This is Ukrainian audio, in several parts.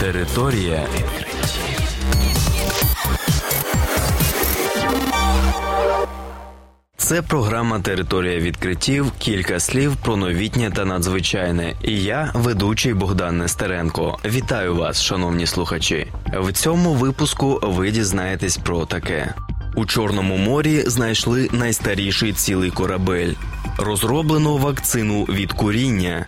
Територія відкриттів. Це програма Територія відкриттів. Кілька слів про новітнє та надзвичайне. І я, ведучий Богдан Нестеренко. Вітаю вас, шановні слухачі. В цьому випуску ви дізнаєтесь про таке: у Чорному морі знайшли найстаріший цілий корабель. Розроблено вакцину від куріння.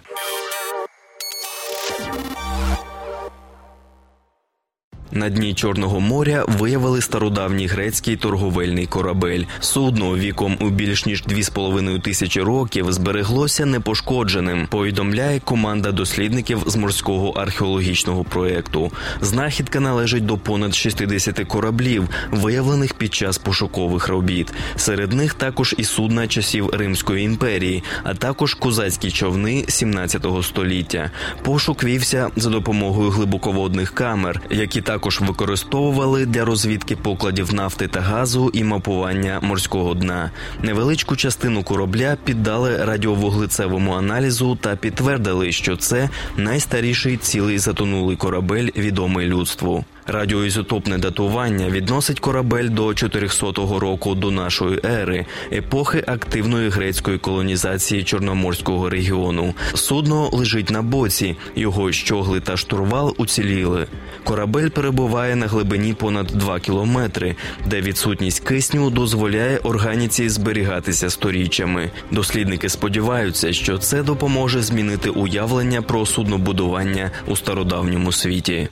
На дні Чорного моря виявили стародавній грецький торговельний корабель. Судно віком у більш ніж 2,5 тисячі років збереглося непошкодженим. Повідомляє команда дослідників з морського археологічного проєкту. Знахідка належить до понад 60 кораблів, виявлених під час пошукових робіт. Серед них також і судна часів Римської імперії, а також козацькі човни 17 століття. Пошук вівся за допомогою глибоководних камер, які також також використовували для розвідки покладів нафти та газу і мапування морського дна. Невеличку частину корабля піддали радіовуглецевому аналізу та підтвердили, що це найстаріший цілий затонулий корабель, відомий людству. Радіоізотопне датування відносить корабель до 400 року до нашої ери, епохи активної грецької колонізації Чорноморського регіону. Судно лежить на боці, його щогли та штурвал уціліли. Корабель перебуває на глибині понад 2 кілометри, де відсутність кисню дозволяє органіці зберігатися сторіччями. Дослідники сподіваються, що це допоможе змінити уявлення про суднобудування у стародавньому світі.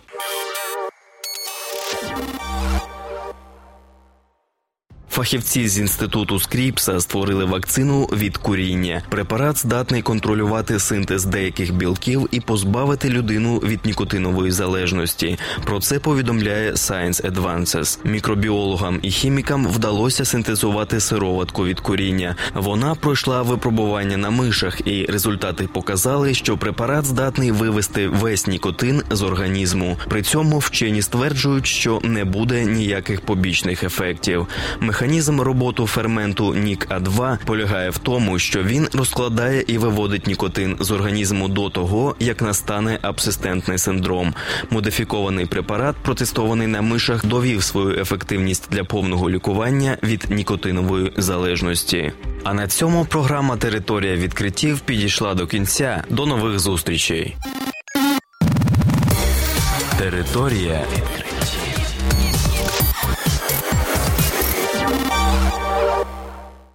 Фахівці з інституту Скріпса створили вакцину від куріння. Препарат здатний контролювати синтез деяких білків і позбавити людину від нікотинової залежності. Про це повідомляє Science Advances. Мікробіологам і хімікам вдалося синтезувати сироватку від куріння. Вона пройшла випробування на мишах, і результати показали, що препарат здатний вивести весь нікотин з організму. При цьому вчені стверджують, що не буде ніяких побічних ефектів. Механізм роботу ферменту нік а 2 полягає в тому, що він розкладає і виводить нікотин з організму до того, як настане абсистентний синдром. Модифікований препарат, протестований на мишах, довів свою ефективність для повного лікування від нікотинової залежності. А на цьому програма Територія відкриттів підійшла до кінця. До нових зустрічей. Територія відкриттів.